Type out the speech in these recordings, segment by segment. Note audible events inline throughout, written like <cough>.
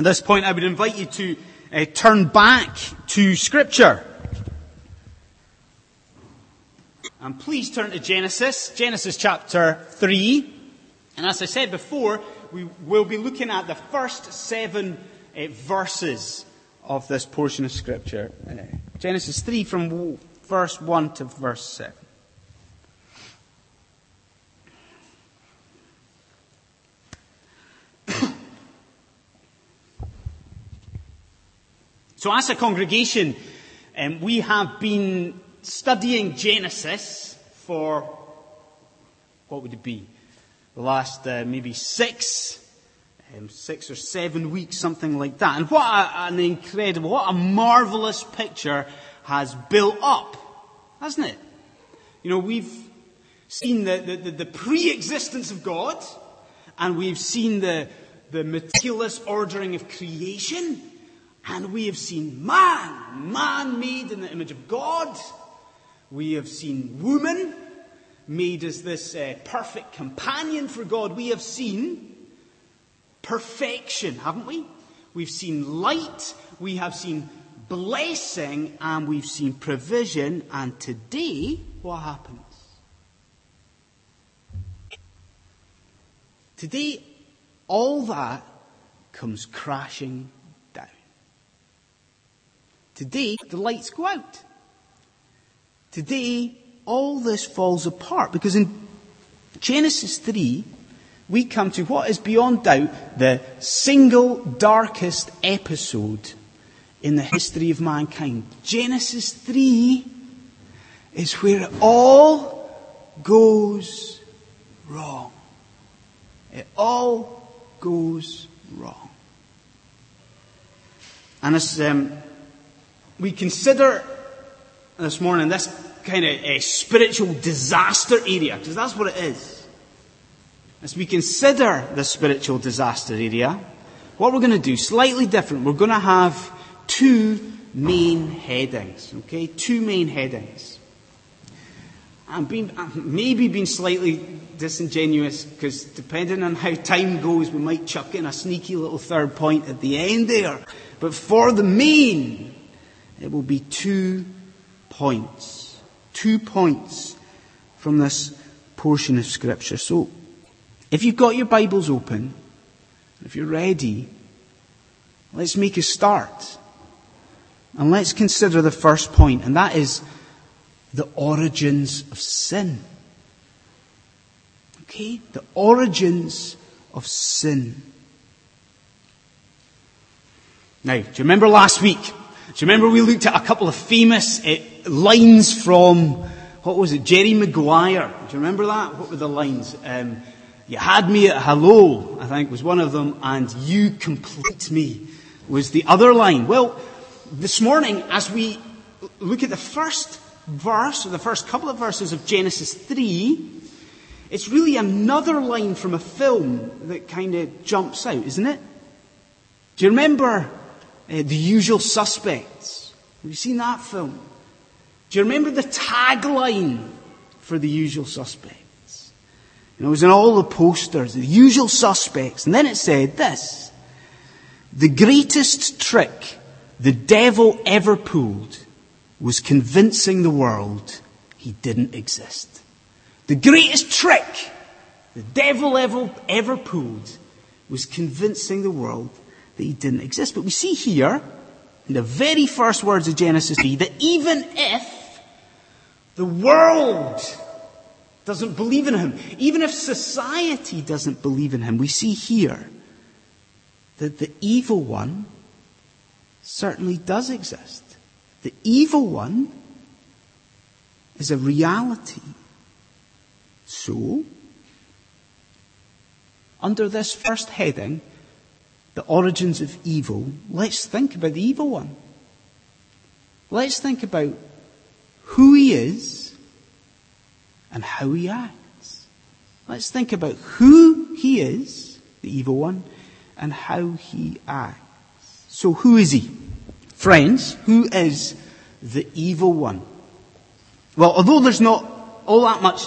At this point, I would invite you to uh, turn back to Scripture. And please turn to Genesis, Genesis chapter 3. And as I said before, we will be looking at the first seven uh, verses of this portion of Scripture. Uh, Genesis 3 from verse 1 to verse 7. So as a congregation, um, we have been studying Genesis for, what would it be? The last uh, maybe six, um, six or seven weeks, something like that. And what a, an incredible, what a marvelous picture has built up, hasn't it? You know, we've seen the, the, the, the pre-existence of God, and we've seen the, the meticulous ordering of creation, and we have seen man, man made in the image of God. We have seen woman made as this uh, perfect companion for God. We have seen perfection, haven't we? We've seen light, we have seen blessing, and we've seen provision. And today, what happens? Today, all that comes crashing Today, the lights go out. Today, all this falls apart because in Genesis 3, we come to what is beyond doubt the single darkest episode in the history of mankind. Genesis 3 is where it all goes wrong. It all goes wrong. And as um, we consider this morning this kind of a spiritual disaster area, because that's what it is. As we consider the spiritual disaster area, what we're going to do, slightly different, we're going to have two main headings, okay? Two main headings. I'm being, I'm maybe being slightly disingenuous because depending on how time goes, we might chuck in a sneaky little third point at the end there. But for the main it will be two points. Two points from this portion of Scripture. So, if you've got your Bibles open, if you're ready, let's make a start. And let's consider the first point, and that is the origins of sin. Okay? The origins of sin. Now, do you remember last week? Do you remember we looked at a couple of famous uh, lines from, what was it, Jerry Maguire? Do you remember that? What were the lines? Um, you had me at hello, I think was one of them, and you complete me was the other line. Well, this morning, as we look at the first verse, or the first couple of verses of Genesis 3, it's really another line from a film that kind of jumps out, isn't it? Do you remember uh, The Usual Suspects. Have you seen that film? Do you remember the tagline for The Usual Suspects? It was in all the posters, The Usual Suspects. And then it said this, the greatest trick the devil ever pulled was convincing the world he didn't exist. The greatest trick the devil ever, ever pulled was convincing the world he didn't exist. But we see here, in the very first words of Genesis 3, that even if the world doesn't believe in him, even if society doesn't believe in him, we see here that the evil one certainly does exist. The evil one is a reality. So, under this first heading, the origins of evil, let's think about the evil one. Let's think about who he is and how he acts. Let's think about who he is, the evil one, and how he acts. So who is he? Friends, who is the evil one? Well, although there's not all that much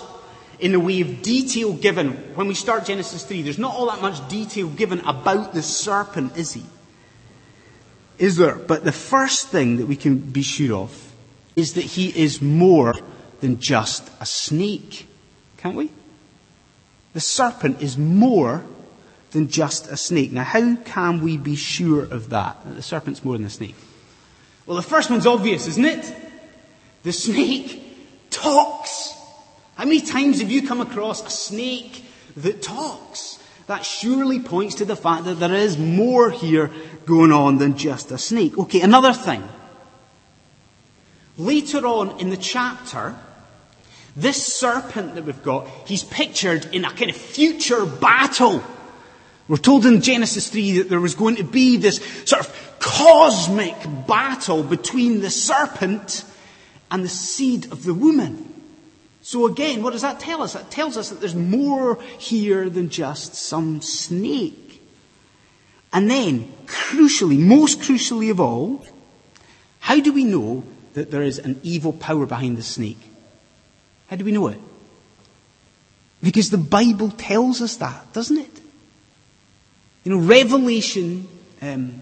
in the way of detail given. When we start Genesis 3, there's not all that much detail given about the serpent, is he? Is there? But the first thing that we can be sure of is that he is more than just a snake. Can't we? The serpent is more than just a snake. Now, how can we be sure of that? That the serpent's more than a snake? Well, the first one's obvious, isn't it? The snake talks. How many times have you come across a snake that talks? That surely points to the fact that there is more here going on than just a snake. Okay, another thing. Later on in the chapter, this serpent that we've got, he's pictured in a kind of future battle. We're told in Genesis 3 that there was going to be this sort of cosmic battle between the serpent and the seed of the woman. So again, what does that tell us? That tells us that there's more here than just some snake. And then, crucially, most crucially of all, how do we know that there is an evil power behind the snake? How do we know it? Because the Bible tells us that, doesn't it? You know, Revelation, um,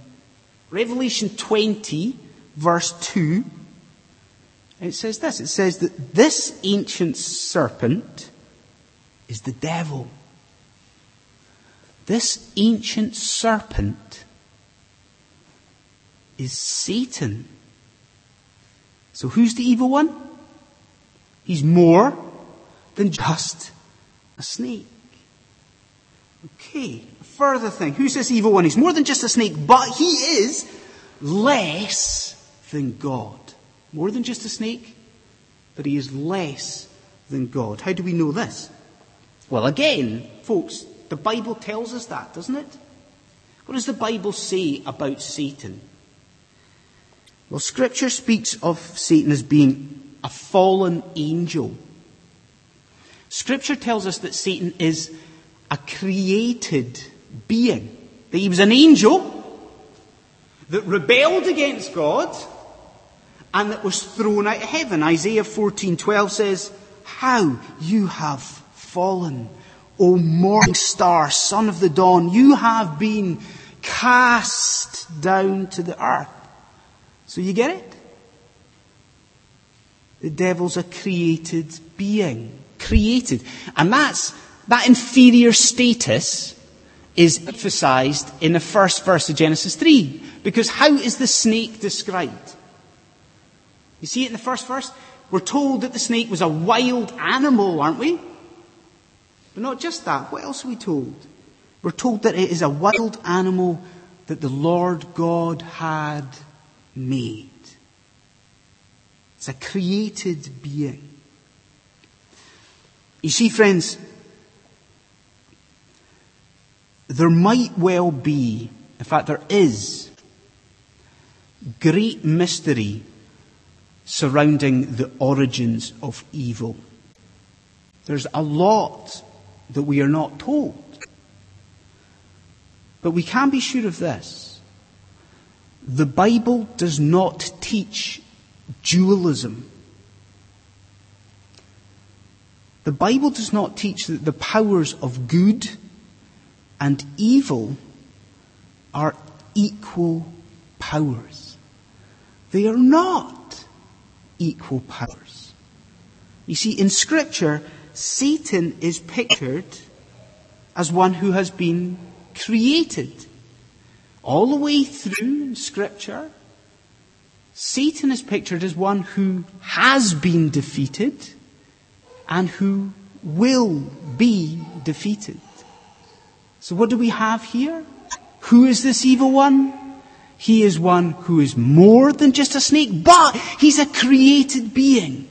Revelation 20, verse 2, it says this. It says that this ancient serpent is the devil. This ancient serpent is Satan. So who's the evil one? He's more than just a snake. Okay, a further thing. Who's this evil one? He's more than just a snake, but he is less than God. More than just a snake, but he is less than God. How do we know this? Well, again, folks, the Bible tells us that, doesn't it? What does the Bible say about Satan? Well, Scripture speaks of Satan as being a fallen angel. Scripture tells us that Satan is a created being. That he was an angel that rebelled against God and that was thrown out of heaven. Isaiah 14:12 says, "How you have fallen, O morning star, son of the dawn, you have been cast down to the earth." So you get it? The devil's a created being. Created. And that's, that inferior status is emphasized in the first verse of Genesis 3. Because how is the snake described? You see it in the first verse? We're told that the snake was a wild animal, aren't we? But not just that. What else are we told? We're told that it is a wild animal that the Lord God had made. It's a created being. You see, friends, there might well be, in fact, there is, great mystery surrounding the origins of evil. There's a lot that we are not told. But we can be sure of this. The Bible does not teach dualism. The Bible does not teach that the powers of good and evil are equal powers. They are not equal powers. You see, in Scripture, Satan is pictured as one who has been created. All the way through Scripture, Satan is pictured as one who has been defeated and who will be defeated. So what do we have here? Who is this evil one? He is one who is more than just a snake, but he's a created being.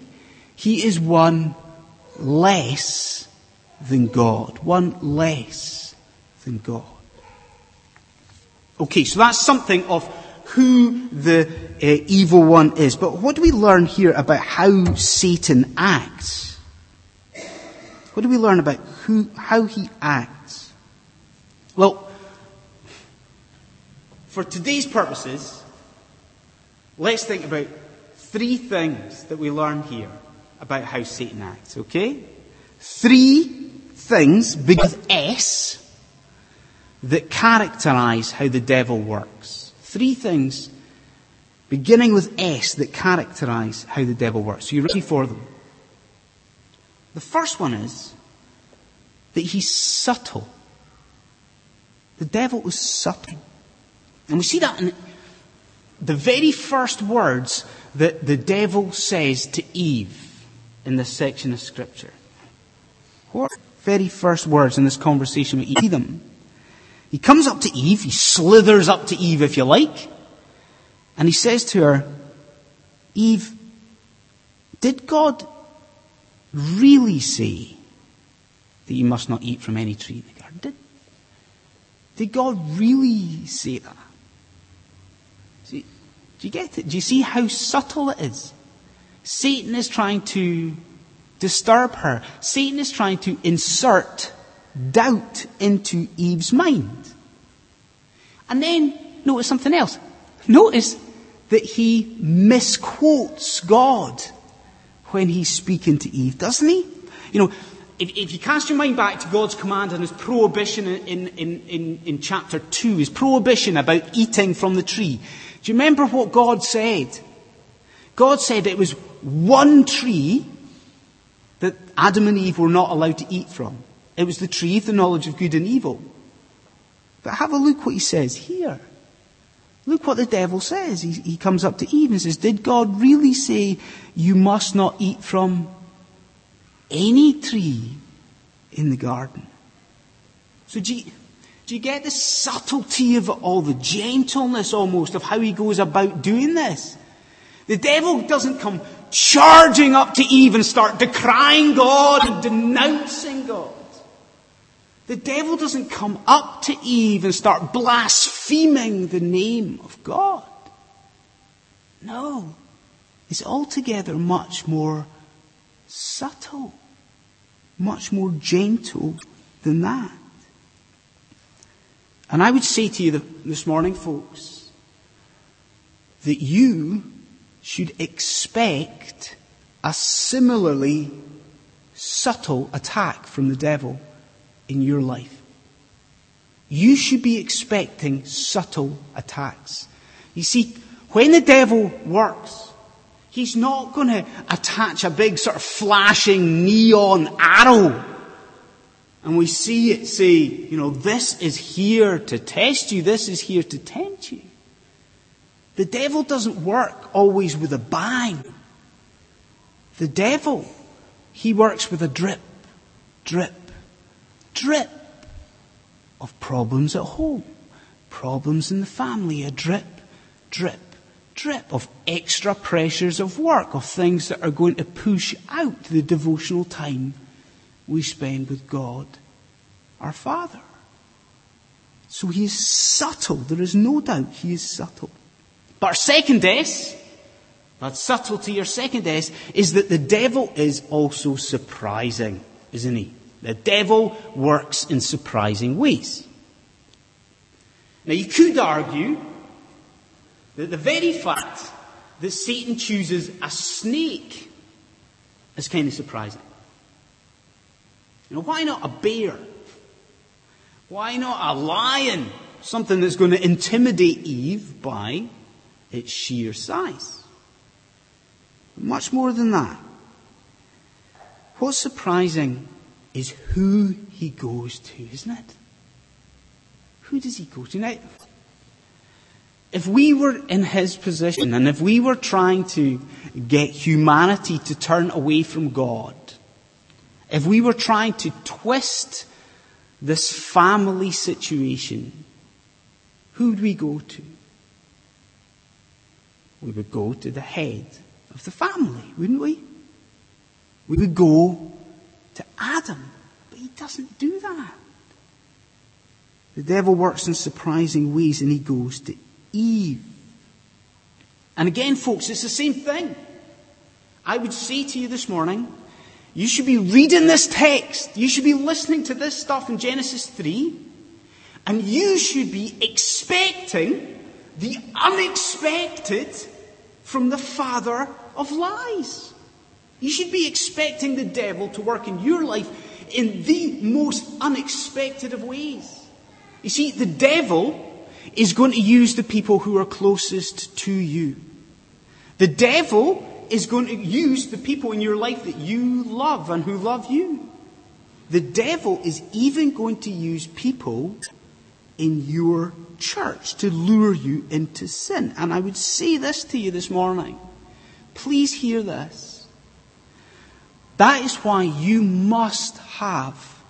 He is one less than God. One less than God. Okay, so that's something of who the uh, evil one is. But what do we learn here about how Satan acts? What do we learn about who, how he acts? Well, for today's purposes, let's think about three things that we learn here about how Satan acts, okay? Three things, big with S, that characterize how the devil works. Three things, beginning with S, that characterize how the devil works. Are you ready for them? The first one is that he's subtle. The devil is subtle. And we see that in the very first words that the devil says to Eve in this section of scripture. What very first words in this conversation with Eve? Them. He comes up to Eve, he slithers up to Eve if you like, and he says to her, Eve, did God really say that you must not eat from any tree in the garden? Did, did God really say that? Do you get it? Do you see how subtle it is? Satan is trying to disturb her. Satan is trying to insert doubt into Eve's mind. And then notice something else. Notice that he misquotes God when he's speaking to Eve, doesn't he? You know, if, if you cast your mind back to God's command and his prohibition in, in, in, in chapter 2, his prohibition about eating from the tree, do you remember what God said? God said it was one tree that Adam and Eve were not allowed to eat from. It was the tree of the knowledge of good and evil. But have a look what he says here. Look what the devil says. He, he comes up to Eve and says, Did God really say you must not eat from any tree in the garden? So do you, do you get the subtlety of it all, the gentleness almost of how he goes about doing this? The devil doesn't come charging up to Eve and start decrying God and denouncing God. The devil doesn't come up to Eve and start blaspheming the name of God. No. It's altogether much more subtle, much more gentle than that. And I would say to you this morning, folks, that you should expect a similarly subtle attack from the devil in your life. You should be expecting subtle attacks. You see, when the devil works, he's not going to attach a big sort of flashing neon arrow. And we see it say, you know, this is here to test you, this is here to tempt you. The devil doesn't work always with a bang. The devil, he works with a drip, drip, drip of problems at home, problems in the family, a drip, drip, drip of extra pressures of work, of things that are going to push out the devotional time we spend with God, our Father. So he is subtle. There is no doubt he is subtle. But our second S, that subtlety, our second S, is that the devil is also surprising, isn't he? The devil works in surprising ways. Now you could argue that the very fact that Satan chooses a snake is kind of surprising. You know, why not a bear? Why not a lion? Something that's going to intimidate Eve by its sheer size. Much more than that. What's surprising is who he goes to, isn't it? Who does he go to? Now, if we were in his position and if we were trying to get humanity to turn away from God, if we were trying to twist this family situation, who would we go to? We would go to the head of the family, wouldn't we? We would go to Adam. But he doesn't do that. The devil works in surprising ways and he goes to Eve. And again, folks, it's the same thing. I would say to you this morning, you should be reading this text. You should be listening to this stuff in Genesis 3. And you should be expecting the unexpected from the father of lies. You should be expecting the devil to work in your life in the most unexpected of ways. You see, the devil is going to use the people who are closest to you. The devil is going to use the people in your life that you love and who love you. The devil is even going to use people in your church to lure you into sin. And I would say this to you this morning. Please hear this. That is why you must have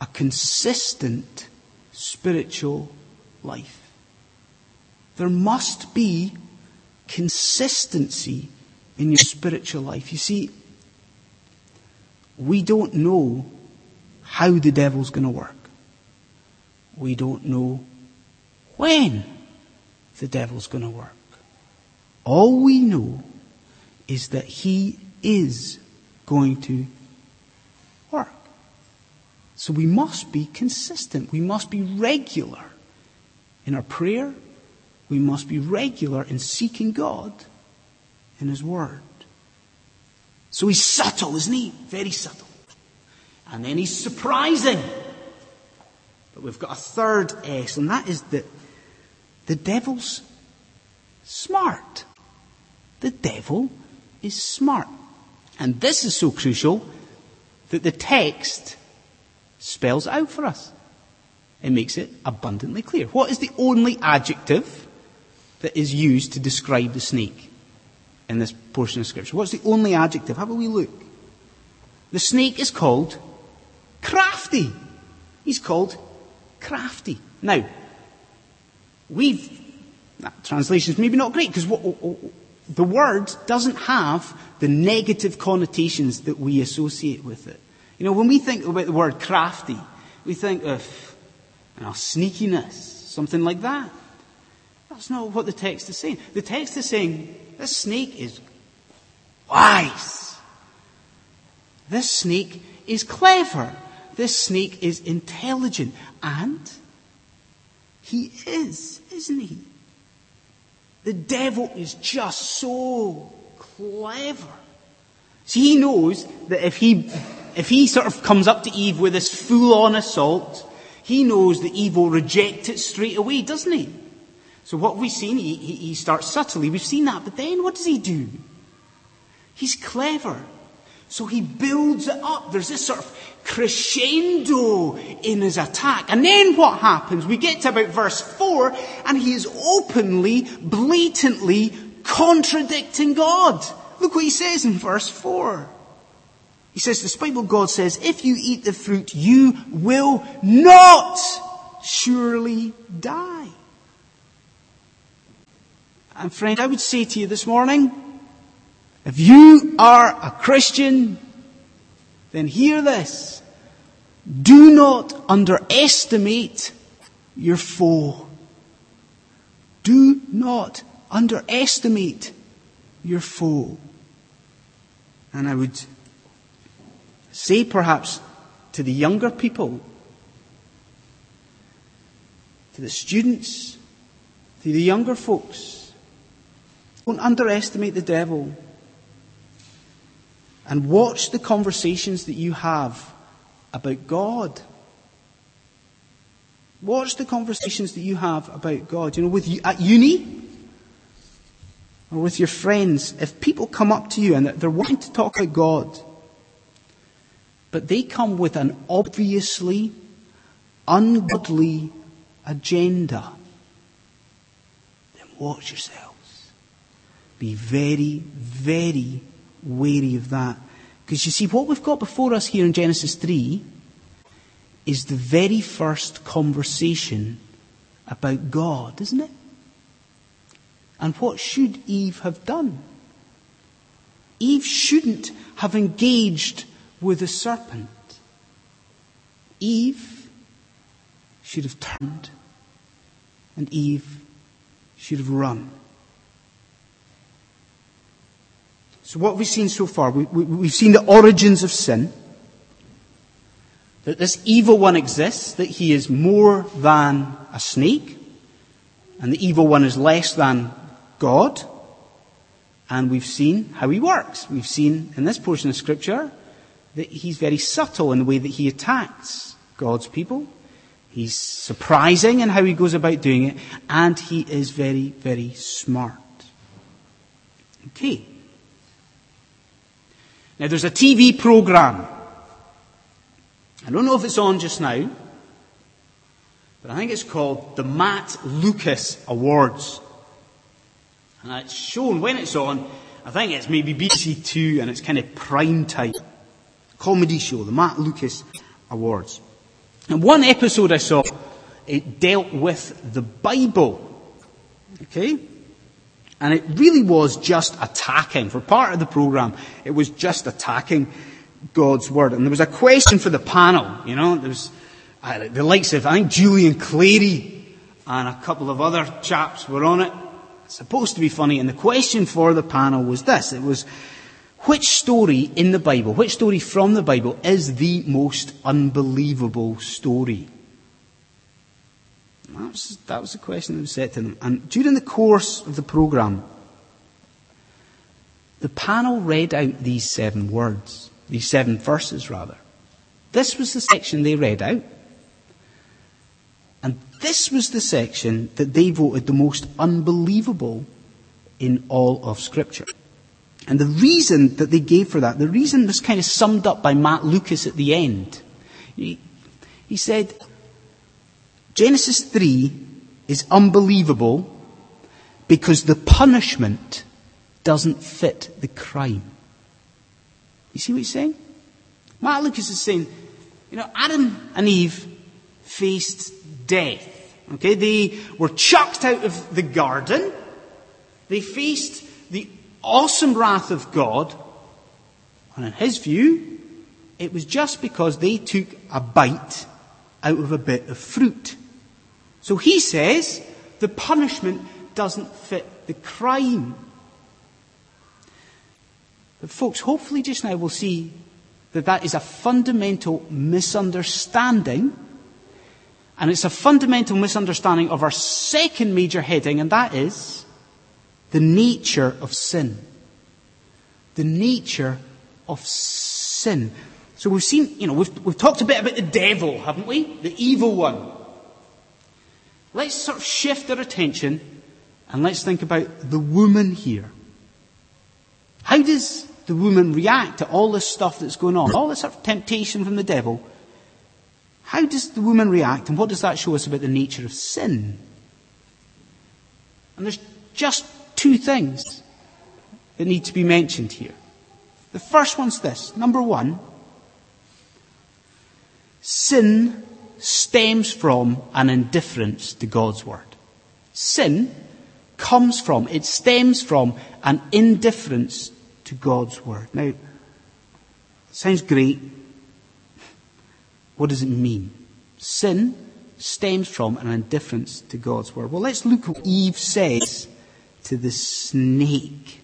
a consistent spiritual life. There must be consistency in your spiritual life. You see, we don't know how the devil's going to work. We don't know when the devil's going to work. All we know is that he is going to work. So we must be consistent. We must be regular in our prayer. We must be regular in seeking God in His Word. So he's subtle, isn't he? Very subtle. And then he's surprising. But we've got a third S, and that is that the devil's smart. The devil is smart. And this is so crucial that the text spells out for us. It makes it abundantly clear. What is the only adjective that is used to describe the snake in this portion of scripture? What's the only adjective? Have a wee look. The snake is called crafty. He's called crafty. Now, we've, that translation's maybe not great because the word doesn't have the negative connotations that we associate with it. You know, when we think about the word crafty, we think of you know, sneakiness, something like that. That's not what the text is saying. The text is saying this snake is wise. This snake is clever. This snake is intelligent. And he is, isn't he? The devil is just so clever. See, he knows that if he if he sort of comes up to Eve with this full on assault, he knows that Eve will reject it straight away, doesn't he? So what we've seen, he, he, he starts subtly, we've seen that, but then what does he do? He's clever. So he builds it up. There's this sort of crescendo in his attack. And then what happens? We get to about verse 4 and he is openly, blatantly contradicting God. Look what he says in verse 4. He says, despite what God says, if you eat the fruit, you will not surely die. And friend, I would say to you this morning, if you are a Christian, then hear this. Do not underestimate your foe. Do not underestimate your foe. And I would Say perhaps to the younger people, to the students, to the younger folks, don't underestimate the devil. And watch the conversations that you have about God. Watch the conversations that you have about God. You know, with you, at uni or with your friends, if people come up to you and they're wanting to talk about God, but they come with an obviously ungodly agenda. Then watch yourselves. Be very, very wary of that. Because you see, what we've got before us here in Genesis 3 is the very first conversation about God, isn't it? And what should Eve have done? Eve shouldn't have engaged with the serpent. Eve should have turned, and Eve should have run. So, what we've seen so far? We, we, we've seen the origins of sin. That this evil one exists, that he is more than a snake, and the evil one is less than God. And we've seen how he works. We've seen in this portion of scripture that he's very subtle in the way that he attacks God's people. He's surprising in how he goes about doing it, and he is very, very smart. Okay. Now there's a TV program. I don't know if it's on just now, but I think it's called the Matt Lucas Awards. And it's shown when it's on, I think it's maybe BBC Two and it's kind of prime time. Comedy show, the Matt Lucas Awards. And one episode I saw, it dealt with the Bible. Okay? And it really was just attacking. For part of the program, it was just attacking God's Word. And there was a question for the panel, you know, there was uh, the likes of, I think, Julian Clary and a couple of other chaps were on it. It's supposed to be funny. And the question for the panel was this. It was, which story in the Bible, which story from the Bible is the most unbelievable story? That was, that was the question that was set to them. And during the course of the programme, the panel read out these seven words, these seven verses rather. This was the section they read out. And this was the section that they voted the most unbelievable in all of Scripture. And the reason that they gave for that, the reason was kind of summed up by Matt Lucas at the end. He, he said, Genesis 3 is unbelievable because the punishment doesn't fit the crime. You see what he's saying? Matt Lucas is saying, you know, Adam and Eve faced death. Okay, they were chucked out of the garden. They faced the awesome wrath of God. And in his view, it was just because they took a bite out of a bit of fruit. So he says the punishment doesn't fit the crime. But folks, hopefully just now we'll see that that is a fundamental misunderstanding. And it's a fundamental misunderstanding of our second major heading, and that is the nature of sin. The nature of sin. So we've seen, you know, we've, we've talked a bit about the devil, haven't we? The evil one. Let's sort of shift our attention and let's think about the woman here. How does the woman react to all this stuff that's going on? All this sort of temptation from the devil. How does the woman react and what does that show us about the nature of sin? And there's just two things that need to be mentioned here. The first one's this. Number one, sin stems from an indifference to God's word. Sin comes from, it stems from an indifference to God's word. Now, sounds great. What does it mean? Sin stems from an indifference to God's word. Well, let's look what Eve says to the snake.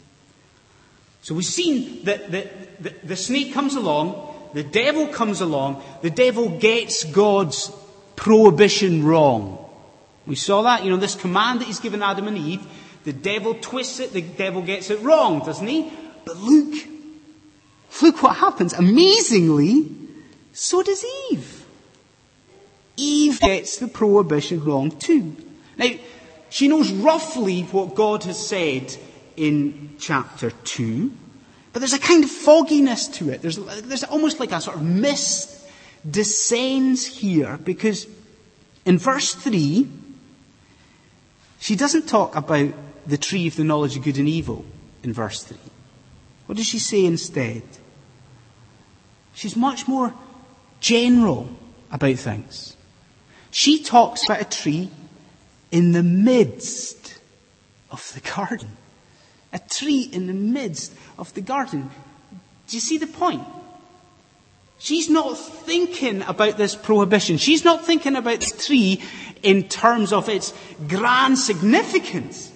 So we've seen that the, the, the snake comes along, the devil comes along, the devil gets God's prohibition wrong. We saw that, you know, this command that he's given Adam and Eve, the devil twists it, the devil gets it wrong, doesn't he? But look, look what happens. Amazingly, so does Eve. Eve gets the prohibition wrong too. Now, she knows roughly what God has said in chapter 2, but there's a kind of fogginess to it. There's, there's almost like a sort of mist descends here because in verse 3, she doesn't talk about the tree of the knowledge of good and evil in verse 3. What does she say instead? She's much more general about things. She talks about a tree in the midst of the garden. A tree in the midst of the garden. Do you see the point? She's not thinking about this prohibition. She's not thinking about the tree in terms of its grand significance.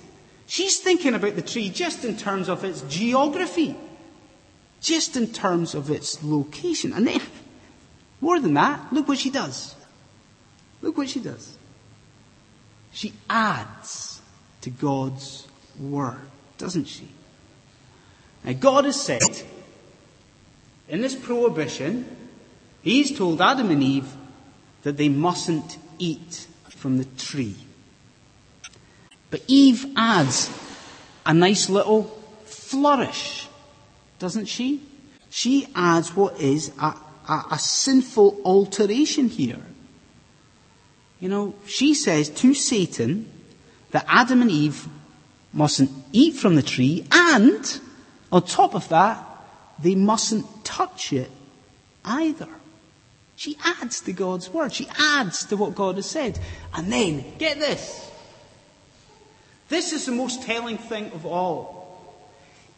She's thinking about the tree just in terms of its geography. Just in terms of its location. And then, more than that, look what she does. Look what she does. She adds to God's word, doesn't she? Now, God has said, in this prohibition, He's told Adam and Eve, that they mustn't eat from the tree. But Eve adds a nice little flourish, doesn't she? She adds what is a, a, a sinful alteration here. You know, she says to Satan that Adam and Eve mustn't eat from the tree and on top of that, they mustn't touch it either. She adds to God's word. She adds to what God has said. And then, get this. This is the most telling thing of all.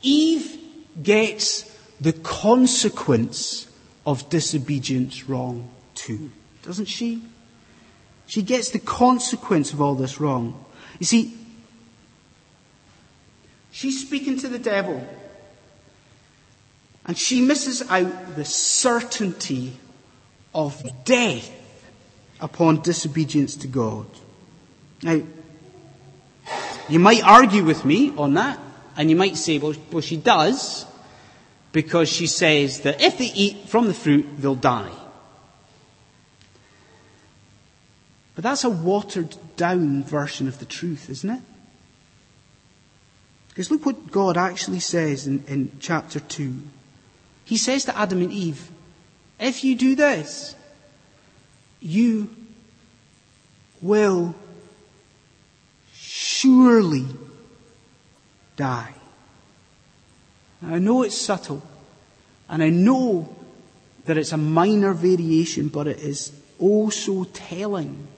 Eve gets the consequence of disobedience wrong too, doesn't she? She gets the consequence of all this wrong. You see, she's speaking to the devil, and she misses out the certainty of death upon disobedience to God. Now, you might argue with me on that, and you might say, well, well, she does, because she says that if they eat from the fruit, they'll die. But that's a watered down version of the truth, isn't it? Because look what God actually says in, in chapter 2. He says to Adam and Eve, if you do this, you will surely die. Now, I know it's subtle, and I know that it's a minor variation, but it is oh so telling.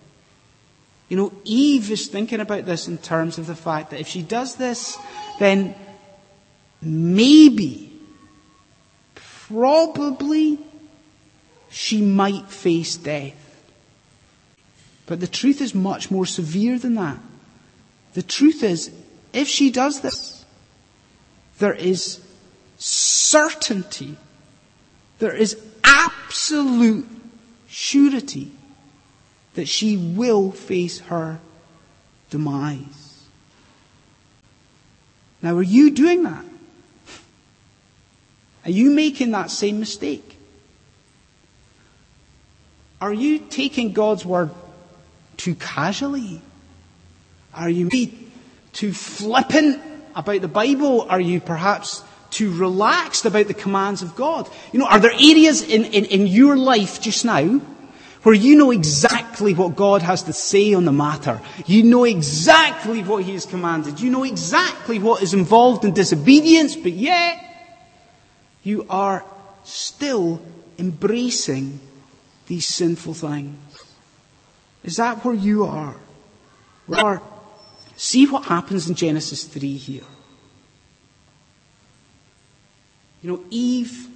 You know, Eve is thinking about this in terms of the fact that if she does this, then maybe, probably, she might face death. But the truth is much more severe than that. The truth is, if she does this, there is certainty, there is absolute surety that she will face her demise. Now, are you doing that? Are you making that same mistake? Are you taking God's word too casually? Are you too flippant about the Bible? Are you perhaps too relaxed about the commands of God? You know, are there areas in, in, in your life just now where you know exactly what God has to say on the matter. You know exactly what He has commanded. You know exactly what is involved in disobedience, but yet you are still embracing these sinful things. Is that where you are? Or see what happens in Genesis 3 here. You know, Eve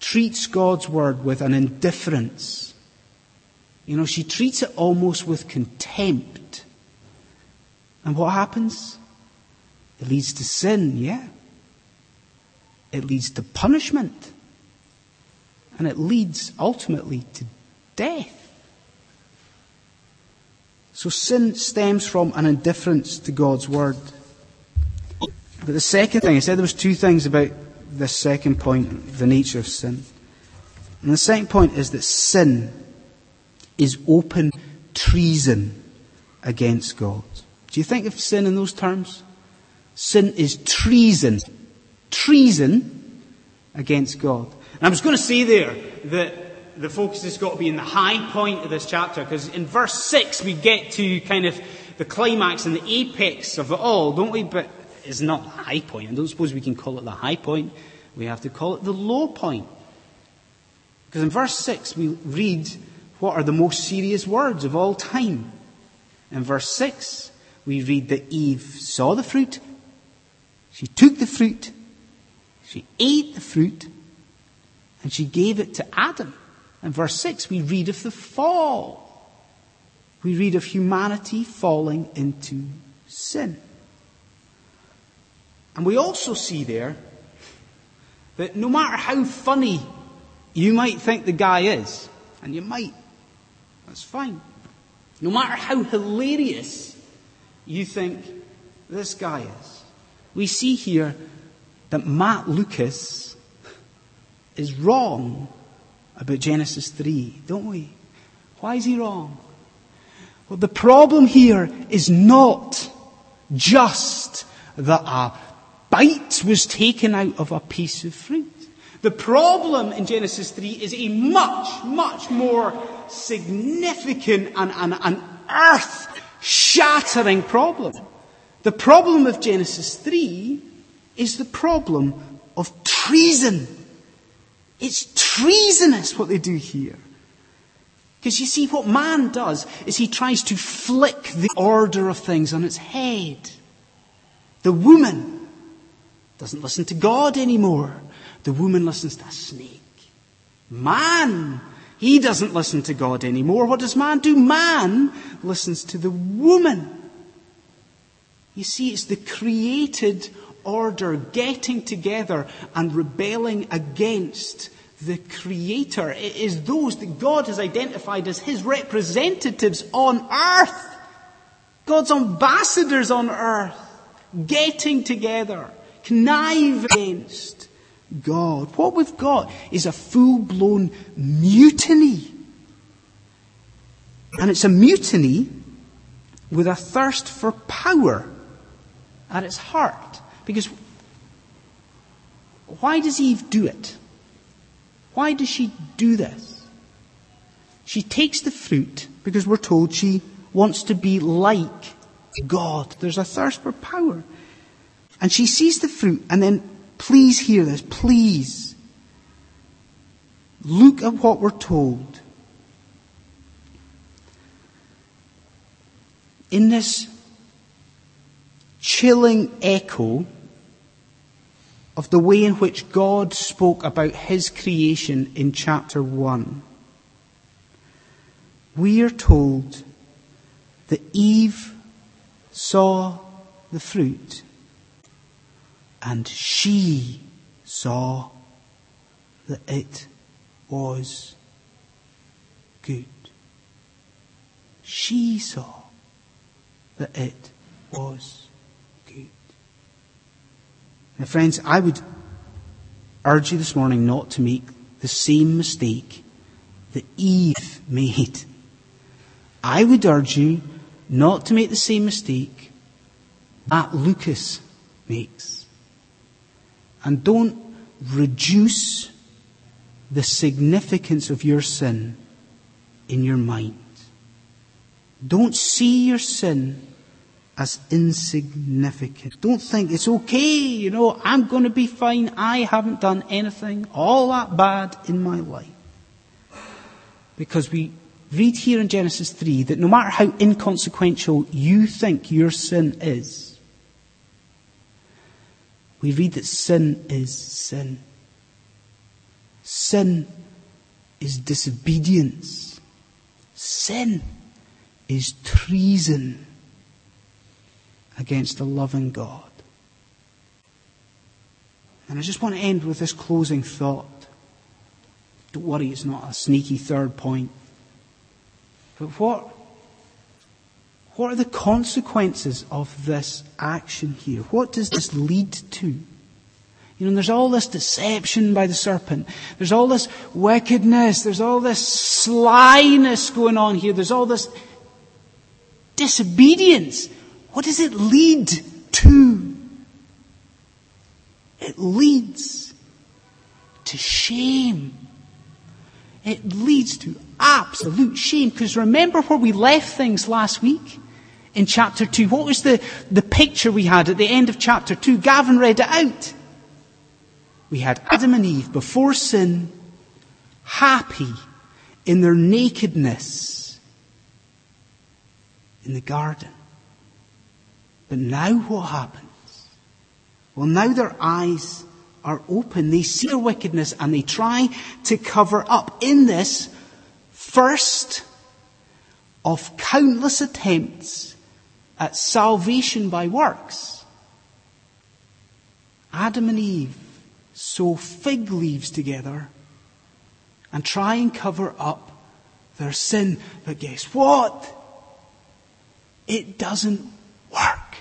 treats God's word with an indifference you know, she treats it almost with contempt. And what happens? It leads to sin, yeah. It leads to punishment. And it leads ultimately to death. So sin stems from an indifference to God's word. But the second thing, I said there was two things about this second point, the nature of sin. And the second point is that sin is open treason against God. Do you think of sin in those terms? Sin is treason. Treason against God. And I was going to say there that the focus has got to be in the high point of this chapter, because in verse 6 we get to kind of the climax and the apex of it all, don't we? But it's not the high point. I don't suppose we can call it the high point. We have to call it the low point. Because in verse 6 we read what are the most serious words of all time. In verse 6, we read that Eve saw the fruit, she took the fruit, she ate the fruit, and she gave it to Adam. In verse 6, we read of the fall. We read of humanity falling into sin. And we also see there that no matter how funny you might think the guy is, and you might that's fine. No matter how hilarious you think this guy is. We see here that Matt Lucas is wrong about Genesis 3, don't we? Why is he wrong? Well, the problem here is not just that a bite was taken out of a piece of fruit. The problem in Genesis 3 is a much, much more significant and, and earth shattering problem. The problem of Genesis 3 is the problem of treason. It's treasonous what they do here. Because you see, what man does is he tries to flick the order of things on its head. The woman doesn't listen to God anymore. The woman listens to a snake. Man, he doesn't listen to God anymore. What does man do? Man listens to the woman. You see, it's the created order getting together and rebelling against the Creator. It is those that God has identified as His representatives on earth. God's ambassadors on earth. Getting together. Connive against God. What we've got is a full-blown mutiny. And it's a mutiny with a thirst for power at its heart. Because why does Eve do it? Why does she do this? She takes the fruit because we're told she wants to be like God. There's a thirst for power. And she sees the fruit and then Please hear this. Please. Look at what we're told. In this chilling echo of the way in which God spoke about His creation in chapter 1, we are told that Eve saw the fruit and she saw that it was good. She saw that it was good. Now friends, I would urge you this morning not to make the same mistake that Eve <laughs> made. I would urge you not to make the same mistake that Lucas makes. And don't reduce the significance of your sin in your mind. Don't see your sin as insignificant. Don't think it's okay, you know, I'm going to be fine. I haven't done anything all that bad in my life. Because we read here in Genesis 3 that no matter how inconsequential you think your sin is, we read that sin is sin. Sin is disobedience. Sin is treason against a loving God. And I just want to end with this closing thought. Don't worry, it's not a sneaky third point. But what what are the consequences of this action here? What does this lead to? You know, there's all this deception by the serpent. There's all this wickedness. There's all this slyness going on here. There's all this disobedience. What does it lead to? It leads to shame. It leads to absolute shame. Because remember where we left things last week? In chapter 2. What was the, the picture we had at the end of chapter 2? Gavin read it out. We had Adam and Eve before sin, happy in their nakedness in the garden. But now what happens? Well, now their eyes are open. They see their wickedness and they try to cover up in this first of countless attempts at salvation by works. Adam and Eve sew fig leaves together and try and cover up their sin. But guess what? It doesn't work.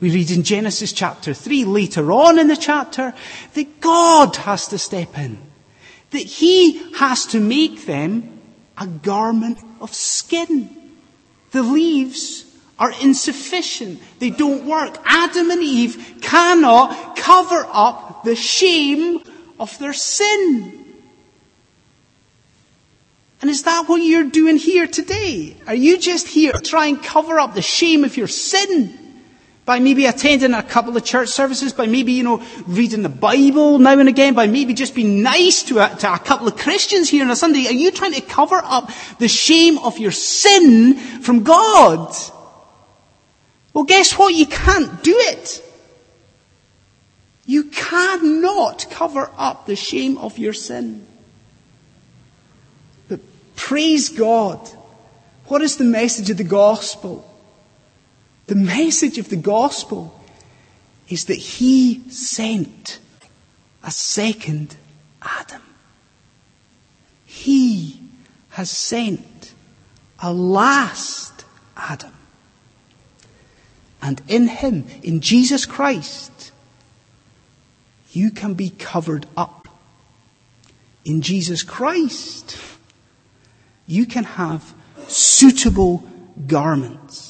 We read in Genesis chapter 3 later on in the chapter that God has to step in. That He has to make them a garment of skin. The leaves are insufficient. They don't work. Adam and Eve cannot cover up the shame of their sin. And is that what you're doing here today? Are you just here to try and cover up the shame of your sin? By maybe attending a couple of church services, by maybe, you know, reading the Bible now and again, by maybe just being nice to a, to a couple of Christians here on a Sunday. Are you trying to cover up the shame of your sin from God? Well, guess what? You can't do it. You cannot cover up the shame of your sin. But praise God. What is the message of the gospel? The message of the gospel is that he sent a second Adam. He has sent a last Adam. And in him, in Jesus Christ, you can be covered up. In Jesus Christ, you can have suitable garments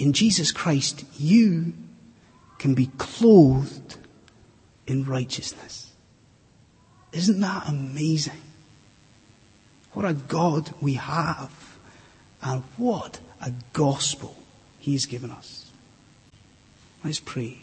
in Jesus Christ, you can be clothed in righteousness. Isn't that amazing? What a God we have, and what a gospel He's given us. Let's pray.